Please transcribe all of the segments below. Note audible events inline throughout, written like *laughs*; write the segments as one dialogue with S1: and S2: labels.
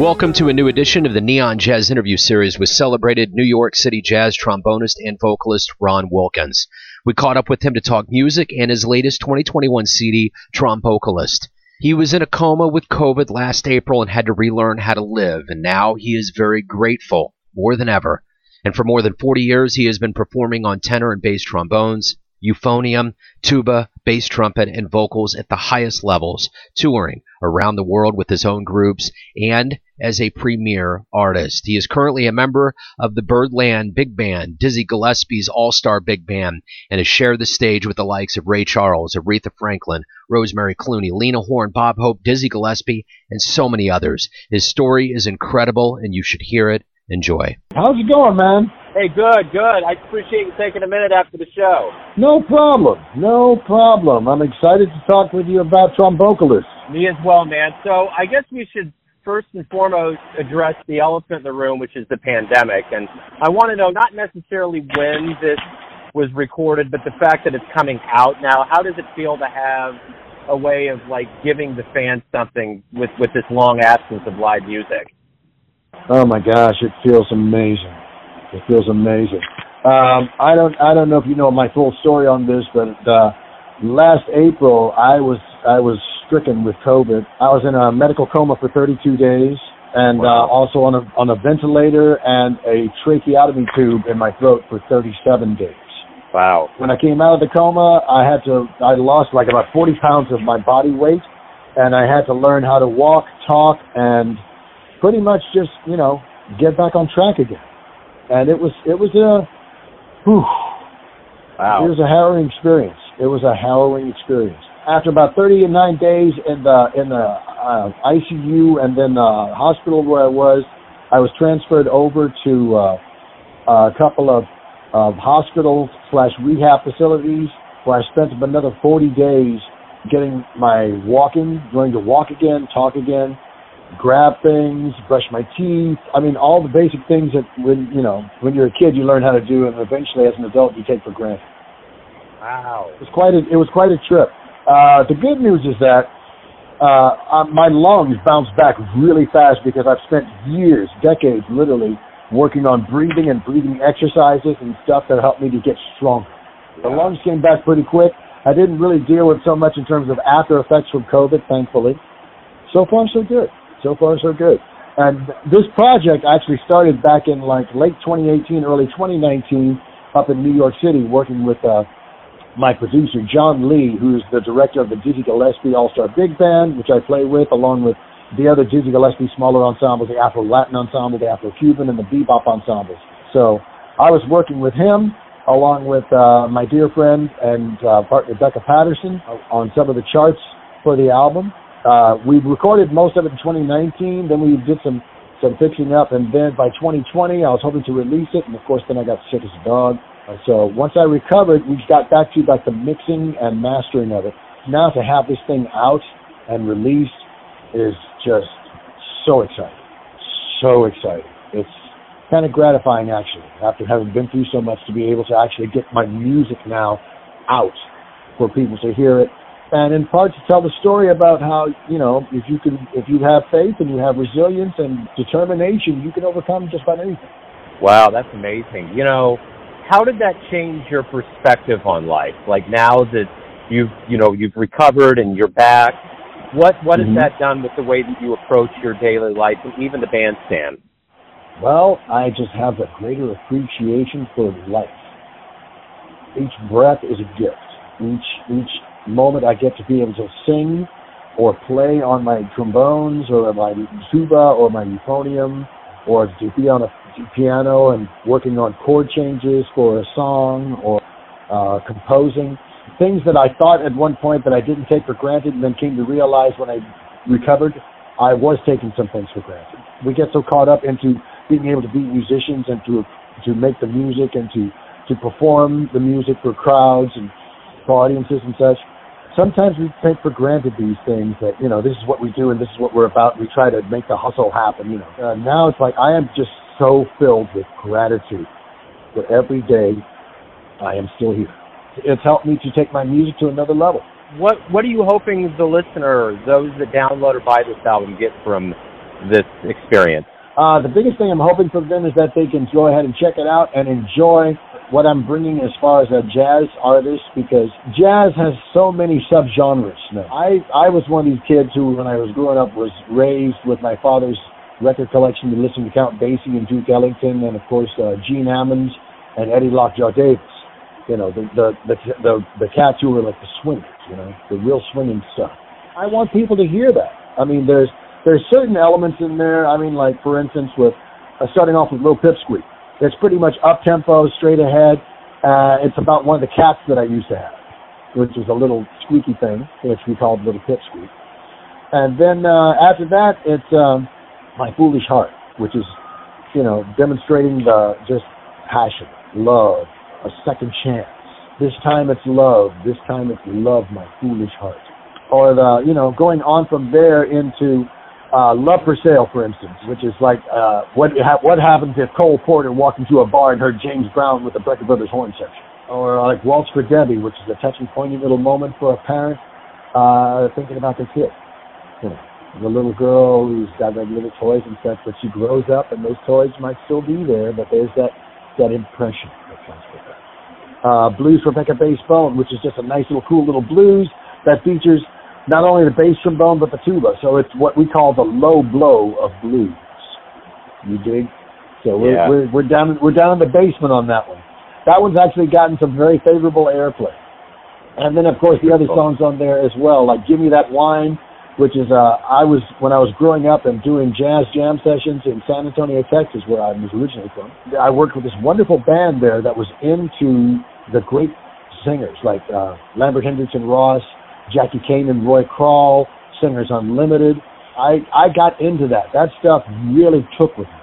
S1: Welcome to a new edition of the Neon Jazz interview series with celebrated New York City jazz trombonist and vocalist Ron Wilkins. We caught up with him to talk music and his latest 2021 CD, Trombocalist. He was in a coma with COVID last April and had to relearn how to live, and now he is very grateful, more than ever. And for more than 40 years, he has been performing on tenor and bass trombones, euphonium, tuba, bass trumpet, and vocals at the highest levels, touring around the world with his own groups and as a premier artist. He is currently a member of the Birdland Big Band, Dizzy Gillespie's All Star Big Band, and has shared the stage with the likes of Ray Charles, Aretha Franklin, Rosemary Clooney, Lena Horne, Bob Hope, Dizzy Gillespie, and so many others. His story is incredible, and you should hear it. Enjoy.
S2: How's it going, man?
S3: Hey, good, good. I appreciate you taking a minute after the show.
S2: No problem. No problem. I'm excited to talk with you about Trombocalist.
S3: Me as well, man. So I guess we should first and foremost address the elephant in the room, which is the pandemic. And I want to know not necessarily when this was recorded, but the fact that it's coming out now. How does it feel to have a way of like giving the fans something with with this long absence of live music?
S2: Oh my gosh, it feels amazing. It feels amazing. Um, I don't I don't know if you know my full story on this, but uh, last April I was I was stricken with COVID. I was in a medical coma for 32 days, and uh, also on a on a ventilator and a tracheotomy tube in my throat for 37 days.
S3: Wow.
S2: When I came out of the coma, I had to I lost like about 40 pounds of my body weight, and I had to learn how to walk, talk, and pretty much just you know get back on track again. And it was it was a whew,
S3: Wow.
S2: it was a harrowing experience. It was a harrowing experience. After about 39 days in the in the uh, ICU and then the hospital where I was, I was transferred over to uh, a couple of, of hospitals slash rehab facilities where I spent another 40 days getting my walking, learning to walk again, talk again, grab things, brush my teeth. I mean, all the basic things that when you know when you're a kid you learn how to do, and eventually as an adult you take for granted.
S3: Wow.
S2: It was quite a it was quite a trip. Uh, the good news is that uh, uh, my lungs bounced back really fast because I've spent years, decades, literally working on breathing and breathing exercises and stuff that helped me to get stronger. The lungs came back pretty quick. I didn't really deal with so much in terms of after effects from COVID, thankfully. So far, so good. So far, so good. And this project actually started back in like late 2018, early 2019, up in New York City, working with uh, my producer John Lee, who's the director of the Dizzy Gillespie All Star Big Band, which I play with, along with the other Dizzy Gillespie smaller ensembles, the Afro Latin Ensemble, the Afro Cuban, and the Bebop ensembles. So I was working with him, along with uh, my dear friend and uh, partner Becca Patterson, on some of the charts for the album. Uh, we recorded most of it in 2019. Then we did some some fixing up, and then by 2020, I was hoping to release it, and of course, then I got sick as a dog. So once I recovered, we got back to like the mixing and mastering of it. Now to have this thing out and released is just so exciting, so exciting. It's kind of gratifying actually, after having been through so much, to be able to actually get my music now out for people to hear it, and in part to tell the story about how you know if you can, if you have faith and you have resilience and determination, you can overcome just about anything.
S3: Wow, that's amazing. You know, how did that change your perspective on life? Like now that you've you know you've recovered and you're back, what what
S2: Mhm.
S3: has that done with the way that you approach your daily life and even the bandstand?
S2: Well, I just have a greater appreciation for life. Each breath is a gift. Each each moment I get to be able to sing or play on my trombones or my tuba or my euphonium or to be on a piano and working on chord changes for a song or uh, composing things that I thought at one point that I didn't take for granted and then came to realize when I recovered I was taking some things for granted. We get so caught up into being able to be musicians and to to make the music and to to perform the music for crowds and for audiences and such. Sometimes we take for granted these things that you know this is what we do and this is what we're about. We try to make the hustle happen. You know. Uh, now it's like I am just so filled with gratitude but every day I am still here. It's helped me to take my music to another level.
S3: What What are you hoping the listener, those that download or buy this album, get from this experience?
S2: Uh, the biggest thing I'm hoping for them is that they can go ahead and check it out and enjoy what I'm bringing as far as a jazz artist because jazz has so many subgenres now. I, I was one of these kids who, when I was growing up, was raised with my father's record collection to listen to Count Basie and Duke Ellington and, of course, uh, Gene Ammons and Eddie Lockjaw Davis. You know, the, the, the, the, the cats who were like the swingers, you know, the real swinging stuff. I want people to hear that. I mean, there's there's certain elements in there. I mean, like for instance, with uh, starting off with Little Pipsqueak. It's pretty much up tempo, straight ahead. Uh, it's about one of the cats that I used to have, which was a little squeaky thing, which we called Little Pipsqueak. And then uh, after that, it's um, My Foolish Heart, which is, you know, demonstrating the just passion, love, a second chance. This time it's love. This time it's love, my foolish heart. Or the, you know, going on from there into uh, Love for Sale, for instance, which is like uh, what ha- what happens if Cole Porter walked into a bar and heard James Brown with the Brecker Brothers horn section, or uh, like Waltz for Debby, which is a touching, poignant little moment for a parent uh, thinking about their kid. You know, the little girl who's got like little toys and stuff, but she grows up and those toys might still be there, but there's that that impression that comes with it. Uh, blues for Becca Bass Bone, which is just a nice little cool little blues that features not only the bass trombone but the tuba. So it's what we call the low blow of blues. You dig? So we're
S3: Yeah.
S2: we're, we're down we're down in the basement on that one. That one's actually gotten some very favorable airplay. And then of course the other songs on there as well, like Give Me That Wine, which is uh I was when I was growing up and doing jazz jam sessions in San Antonio, Texas, where I was originally from. I worked with this wonderful band there that was into the great singers like uh Lambert Hendricks and Ross, Jackie Cain and Roy Kral, Singers Unlimited. I I got into that. That stuff really took with me.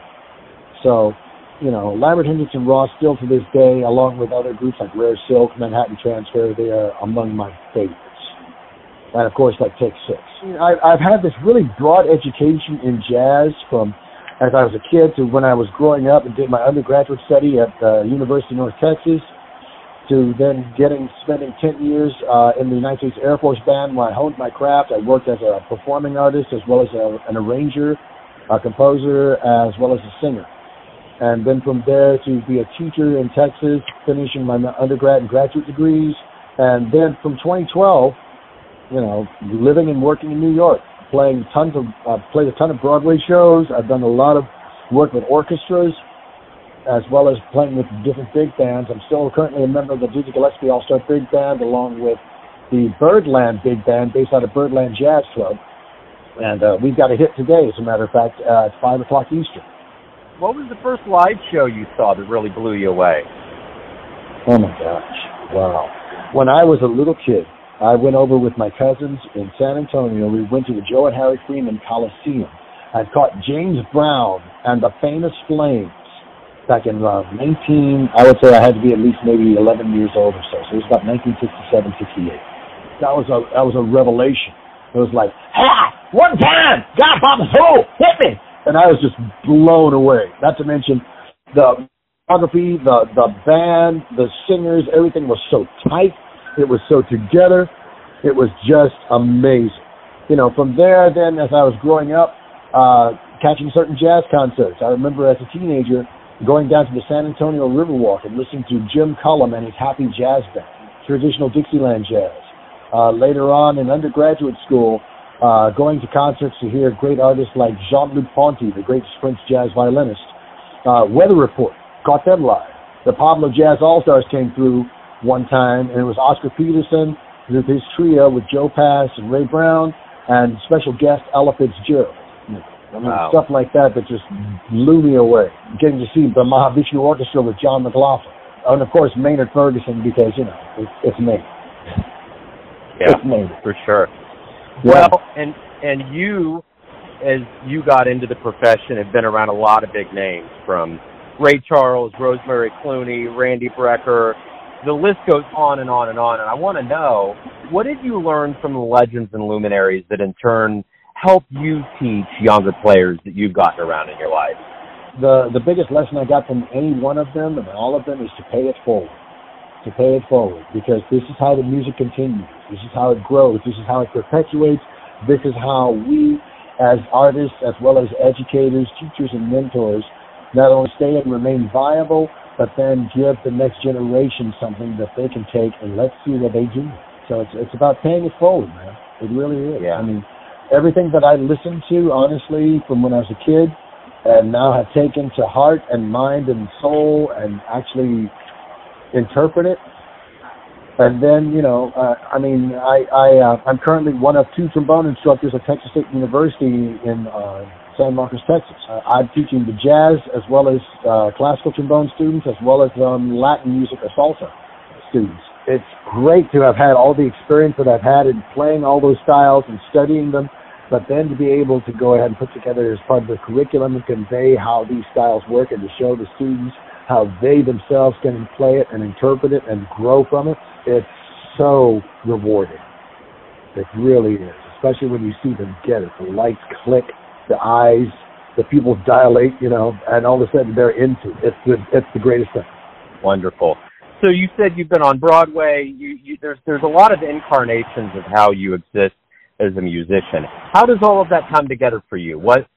S2: So, you know, Lambert Hendricks and Ross still to this day, along with other groups like Rare Silk, Manhattan Transfer, they are among my favorites. And of course, like Take Six. I, I've had this really broad education in jazz from as I was a kid to when I was growing up and did my undergraduate study at uh, University of North Texas to then getting spending 10 years uh, in the United States Air Force Band where I honed my craft. I worked as a performing artist as well as a, an arranger, a composer, as well as a singer. And then from there to be a teacher in Texas, finishing my undergrad and graduate degrees. And then from 2012, you know, living and working in New York, playing tons of, uh, played a ton of Broadway shows. I've done a lot of work with orchestras as well as playing with different big bands. I'm still currently a member of the Dizzy Gillespie All Star Big Band, along with the Birdland Big Band, based out of Birdland Jazz Club. And uh, we've got a hit today, as a matter of fact, uh, at five o'clock Eastern.
S3: What was the first live show you saw that really blew you away?
S2: Oh my gosh! Wow. When I was a little kid, I went over with my cousins in San Antonio. We went to the Joe and Harry Freeman Coliseum. I caught James Brown and the Famous Flames back in uh, 19, I would say I had to be at least maybe 11 years old or so. So it was about 1967, 68. That was a that was a revelation. It was like, ha! One time, God, Papa, who hit me? And I was just blown away. Not to mention the photography, the the band, the singers, everything was so tight. It was so together. It was just amazing. You know, from there, then as I was growing up, uh, catching certain jazz concerts. I remember as a teenager going down to the San Antonio Riverwalk and listening to Jim Cullum and his Happy Jazz Band, traditional Dixieland jazz. Uh, later on in undergraduate school, uh, going to concerts to hear great artists like Jean-Luc Ponty, the great French jazz violinist. Uh, Weather Report, caught them live. The Pablo Jazz All-Stars came through one time, and it was Oscar Peterson with his trio with Joe Pass and Ray Brown, and special guest Ella Fitzgerald. I mean,
S3: Wow.
S2: stuff like that that just blew me away. Getting to see the Mahavishnu Orchestra with John McLaughlin. And of course, Maynard Ferguson, because, you know, it's, it's Maynard.
S3: Yeah,
S2: It's Maynard.
S3: for sure.
S2: Yeah.
S3: Well, and and you, as you got into the profession, have been around a lot of big names from Ray Charles, Rosemary Clooney, Randy Brecker. The list goes on and on and on. And I want to know, what did you learn from the legends and luminaries that in turn help you teach younger players that you've gotten around in your life?
S2: the the biggest lesson I got from any one of them and all of them is to pay it forward, to pay it forward because this is how the music continues. This is how it grows. This is how it perpetuates. This is how we, as artists, as well as educators, teachers, and mentors, not only stay and remain viable, but then give the next generation something that they can take and let's see what they do. So it's it's about paying it forward, man. It really is.
S3: Yeah.
S2: I mean, everything that I listened to, honestly, from when I was a kid, and now have taken to heart and mind and soul, and actually interpret it. And then, you know, uh, I mean, I, I, uh, I'm currently one of two trombone instructors at Texas State University in uh, San Marcos, Texas. Uh, I'm teaching the jazz as well as uh, classical trombone students, as well as um, Latin music or salsa students. It's great to have had all the experience that I've had in playing all those styles and studying them, but then to be able to go ahead and put together as part of the curriculum and convey how these styles work and to show the students how they themselves can play it and interpret it and grow from it, it's so rewarding. It really is, especially when you see them get it. The lights click, the eyes, the pupils dilate, you know, and all of a sudden they're into it. It's the, it's the greatest thing.
S3: Wonderful. So you said you've been on Broadway. You, you, there's there's a lot of incarnations of how you exist as a musician. How does all of that come together for you? What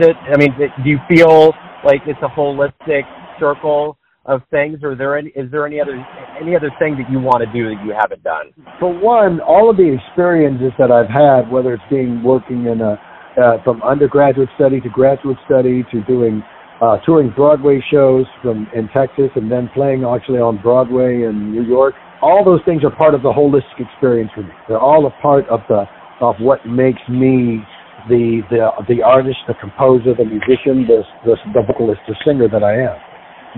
S3: did, I mean, do you feel like it's a holistic circle of things, or there any is there any other any other thing that you want to do that you haven't done?
S2: For one, all of the experiences that I've had, whether it's being working in a uh, from undergraduate study to graduate study to doing uh, touring Broadway shows from in Texas and then playing actually on Broadway in New York. All those things are part of the holistic experience for me. They're all a part of the of what makes me the the the artist, the composer, the musician, the the, the vocalist, the singer that I am.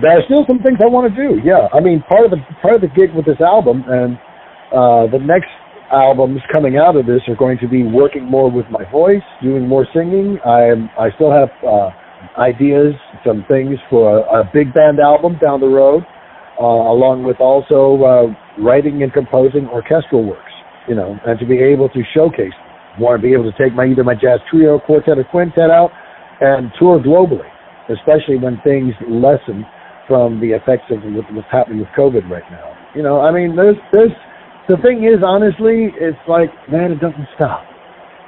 S2: There are still some things I want to do. Yeah, I mean part of the part of the gig with this album and uh, the next albums coming out of this are going to be working more with my voice, doing more singing. I'm I still have uh, ideas, some things for a, a big band album down the road, uh, along with also uh, writing and composing orchestral works. You know, and to be able to showcase, want to be able to take my either my jazz trio, quartet, or quintet out and tour globally, especially when things lessen from the effects of what's happening with COVID right now. You know, I mean, there's there's the thing is, honestly, it's like, man, it doesn't stop.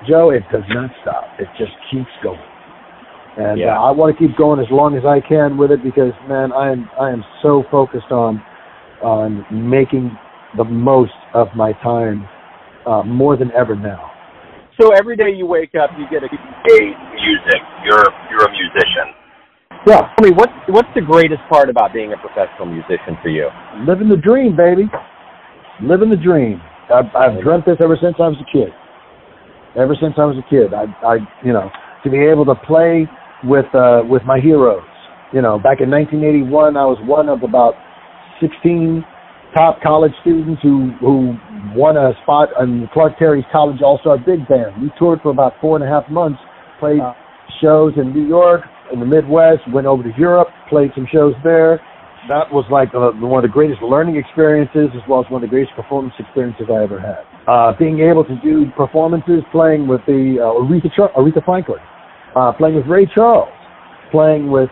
S2: Joe, it does not stop. It just keeps going. And
S3: Yeah.
S2: uh, I want to keep going as long as I can with it because, man, I am I am so focused on on making the most of my time uh, more than ever now.
S3: So every day you wake up, you get a hey, music. You're you're a musician.
S2: Yeah,
S3: Tell me what's what's the greatest part about being a professional musician for you?
S2: living the dream, baby. Living the dream. I've, I've dreamt this ever since I was a kid. Ever since I was a kid, I, I, you know, to be able to play with uh, with my heroes. You know, back in 1981, I was one of about 16 top college students who who won a spot on Clark Terry's College All Star Big Band. We toured for about four and a half months, played shows in New York, in the Midwest, went over to Europe, played some shows there. That was like uh, one of the greatest learning experiences, as well as one of the greatest performance experiences I ever had. Uh, being able to do performances, playing with the uh, Aretha, Char- Aretha Franklin, uh, playing with Ray Charles, playing with,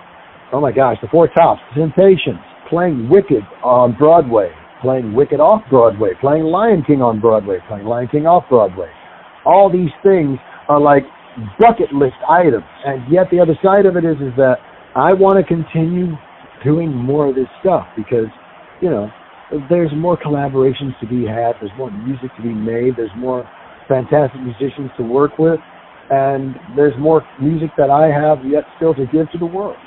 S2: oh my gosh, the Four Tops, the Temptations, playing Wicked on Broadway, playing Wicked off Broadway, playing Lion King on Broadway, playing Lion King off Broadway. All these things are like bucket list items, and yet the other side of it is is that I want to continue doing more of this stuff because, you know, there's more collaborations to be had, there's more music to be made, there's more fantastic musicians to work with, and there's more music that I have yet still to give to the world.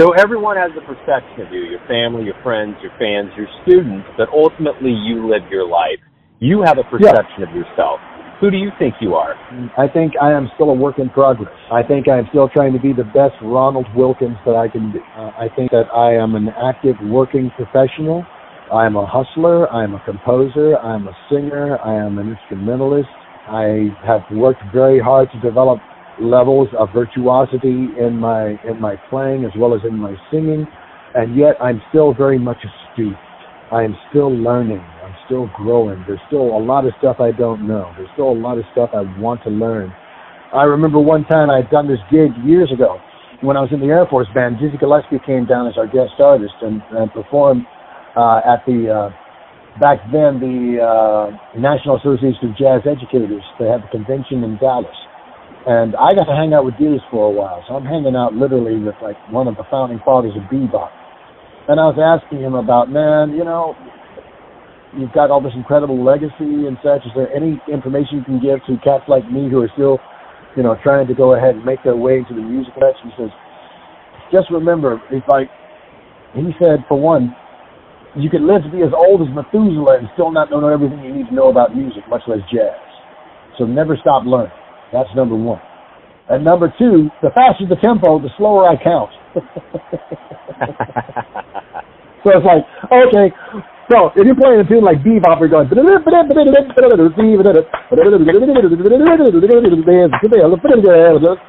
S3: So everyone has a perception of you, your family, your friends, your fans, your students, but ultimately you live your life. You have a perception of yourself. Who do you think you are?
S2: I think I am still a work in progress. I think I am still trying to be the best Ronald Wilkins that I can be. Uh, I think that I am an active working professional. I am a hustler. I am a composer. I am a singer. I am an instrumentalist. I have worked very hard to develop levels of virtuosity in my in my playing as well as in my singing, and yet I'm still very much a student. I am still learning. I'm still growing. There's still a lot of stuff I don't know. There's still a lot of stuff I want to learn. I remember one time I had done this gig years ago, when I was in the Air Force Band, Dizzy Gillespie came down as our guest artist and, and performed uh, at the uh, back then the uh, National Association of Jazz Educators. They had the convention in Dallas, and I got to hang out with Diz for a while. So I'm hanging out literally with like one of the founding fathers of bebop, and I was asking him about, man, you know, you've got all this incredible legacy and such. Is there any information you can give to cats like me who are still you know, trying to go ahead and make their way into the music industry. He says, just remember, if I, he said, for one, you could live to be as old as Methuselah and still not know everything you need to know about music, much less jazz. So never stop learning. That's number one. And number two, the faster the tempo, the slower I count. *laughs* so it's like, okay, so if you're playing a tune like bebop, you're going, you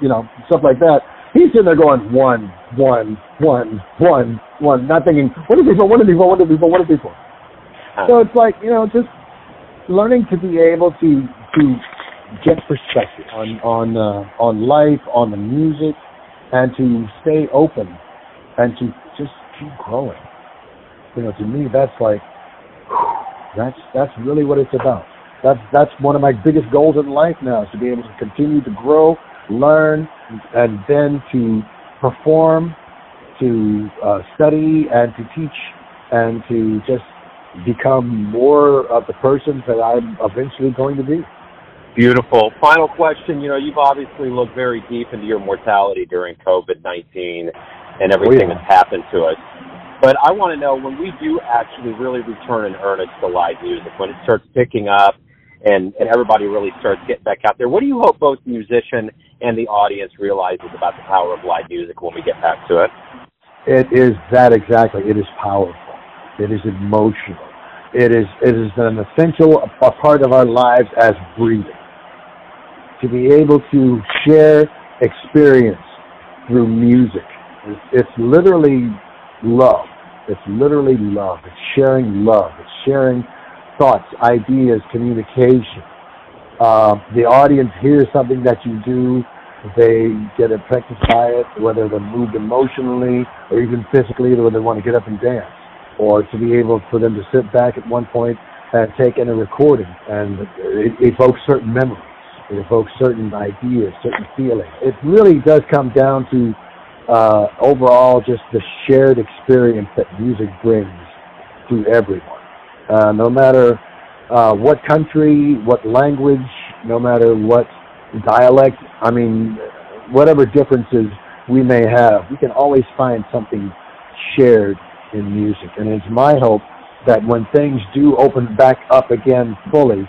S2: know, stuff like that. He's sitting there going one, one, one, one, one, not thinking, what is this for, what what is before, what is before, what is before. So it's like, you know, just learning to be able to to get perspective on on uh, on life, on the music, and to stay open and to just keep growing. You know, to me, that's like *sighs* that's that's really what it's about. That's that's one of my biggest goals in life now is to be able to continue to grow, learn, and then to perform, to uh, study, and to teach, and to just become more of the person that I'm eventually going to be.
S3: Beautiful. Final question. You know, you've obviously looked very deep into your mortality during COVID 19 and oh, everything
S2: Oh, yeah.
S3: that's happened to us. But I want to know when we do actually really return in earnest to live music, when it starts picking up and, and everybody really starts getting back out there, what do you hope both the musician and the audience realizes about the power of live music when we get back to it?
S2: It is that exactly. It is powerful. It is emotional. It is it is an essential a part of our lives as breathing. To be able to share experience through music. It's, it's literally love. It's literally love. It's sharing love. It's sharing thoughts, ideas, communication. Uh, the audience hears something that you do, they get affected by it, whether they're moved emotionally or even physically, or they want to get up and dance, or to be able for them to sit back at one point and take in a recording, and evoke certain memories, it evokes certain ideas, certain feelings. It really does come down to uh, overall just the shared experience that music brings to everyone, uh, no matter uh, what country, what language, no matter what dialect. I mean, whatever differences we may have, we can always find something shared in music. And it's my hope that when things do open back up again fully,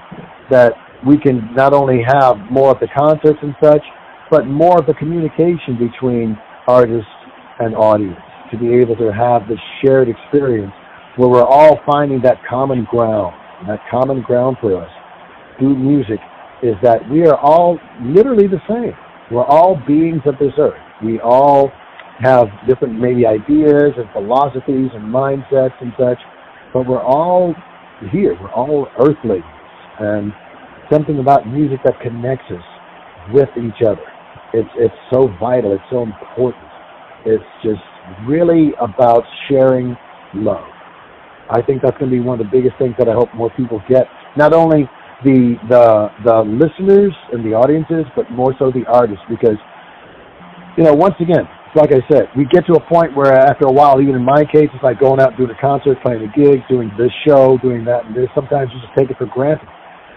S2: that we can not only have more of the concerts and such, but more of the communication between artists and audience to be able to have this shared experience where we're all finding that common ground. That common ground for us through music is that we are all literally the same. We're all beings of this earth. We all have different maybe ideas and philosophies and mindsets and such, but we're all here. We're all earthlings. And something about music that connects us with each other. It's it's so vital. It's so important. It's just really about sharing love. I think that's going to be one of the biggest things that I hope more people get. Not only the the the listeners and the audiences, but more so the artists, because you know, once again, like I said, we get to a point where after a while, even in my case, it's like going out doing a concert, playing a gig, doing this show, doing that, and this. Sometimes you just take it for granted.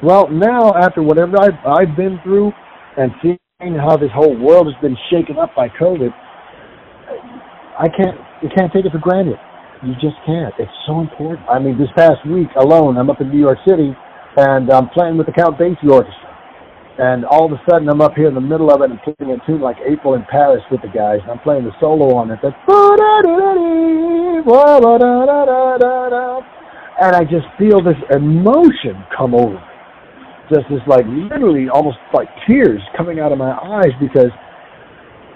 S2: Well, now after whatever I've I've been through, and seeing how this whole world has been shaken up by COVID, I can't you can't take it for granted. You just can't. It's so important. I mean, this past week alone, I'm up in New York City, and I'm playing with the Count Basie Orchestra. And all of a sudden, I'm up here in the middle of it and playing a tune like April in Paris with the guys. And I'm playing the solo on it. That's and I just feel this emotion come over me. Just this, like, literally almost like tears coming out of my eyes because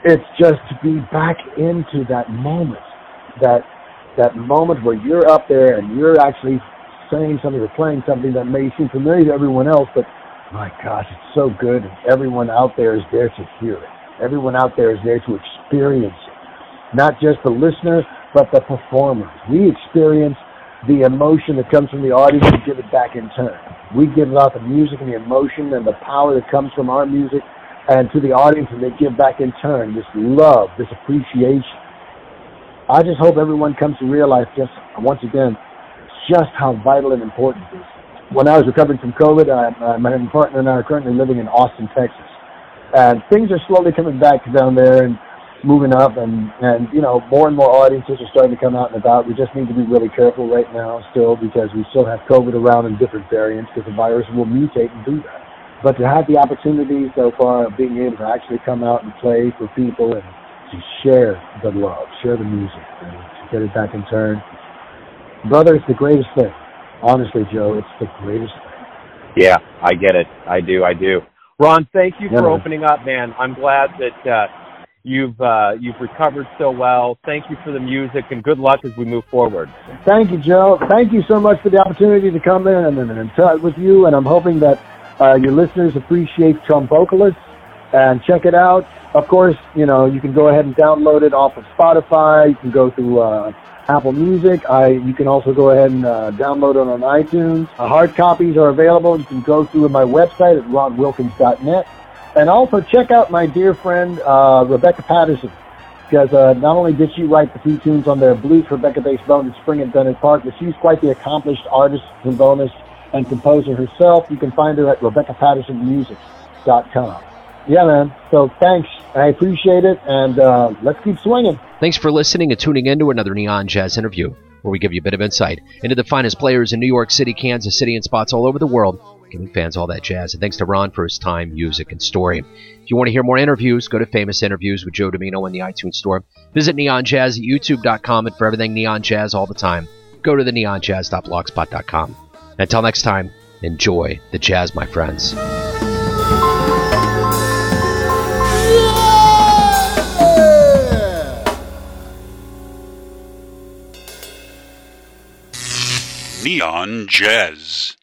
S2: it's just to be back into that moment, that that moment where you're up there and you're actually saying something or playing something that may seem familiar to everyone else, but my gosh, it's so good. And everyone out there is there to hear it. Everyone out there is there to experience it. not just the listener, but the performers. We experience the emotion that comes from the audience and give it back in turn. We give out the music and the emotion and the power that comes from our music and to the audience and they give back in turn this love, this appreciation. I just hope everyone comes to realize just once again just how vital and important it is. When I was recovering from COVID, I, uh, my partner and I are currently living in Austin, Texas. And things are slowly coming back down there and moving up and and you know more and more audiences are starting to come out and about. We just need to be really careful right now still because we still have covid around in different variants because the virus will mutate and do that. But to have the opportunity so far of being able to actually come out and play for people and to share the love share the music and to get it back in turn. Brother it's the greatest thing. Honestly joe it's the greatest thing.
S3: Yeah i get it. I do i do. Ron thank you for opening up man. I'm glad that uh You've uh, you've recovered so well. Thank you for the music and good luck as we move forward.
S2: Thank you, Joe. Thank you so much for the opportunity to come in and, and, and chat with you. And I'm hoping that uh, your listeners appreciate Vocalist and check it out. Of course, you know you can go ahead and download it off of Spotify. You can go through uh, Apple Music. I you can also go ahead and uh, download it on iTunes. Uh, hard copies are available. You can go through my website at ronwilkins.net. And also check out my dear friend uh, Rebecca Patterson, because uh, not only did she write the few tunes on their Blues Rebecca Bass Bone Spring at Bennett Park, but she's quite the accomplished artist, trombonist, and composer herself. You can find her at RebeccaPattersonMusic.com. Yeah, man. So thanks. I appreciate it, and uh, let's keep swinging.
S1: Thanks for listening and tuning in to another Neon Jazz interview, where we give you a bit of insight into the finest players in New York City, Kansas City, and spots all over the world giving fans all that jazz. And thanks to Ron for his time, music, and story. If you want to hear more interviews, go to Famous Interviews with Joe Dimino in the iTunes Store. Visit Neon Jazz at youtube.com and for everything Neon Jazz all the time, go to the neonjazz.blogspot.com. Until next time, enjoy the jazz, my friends.
S4: Neon Jazz.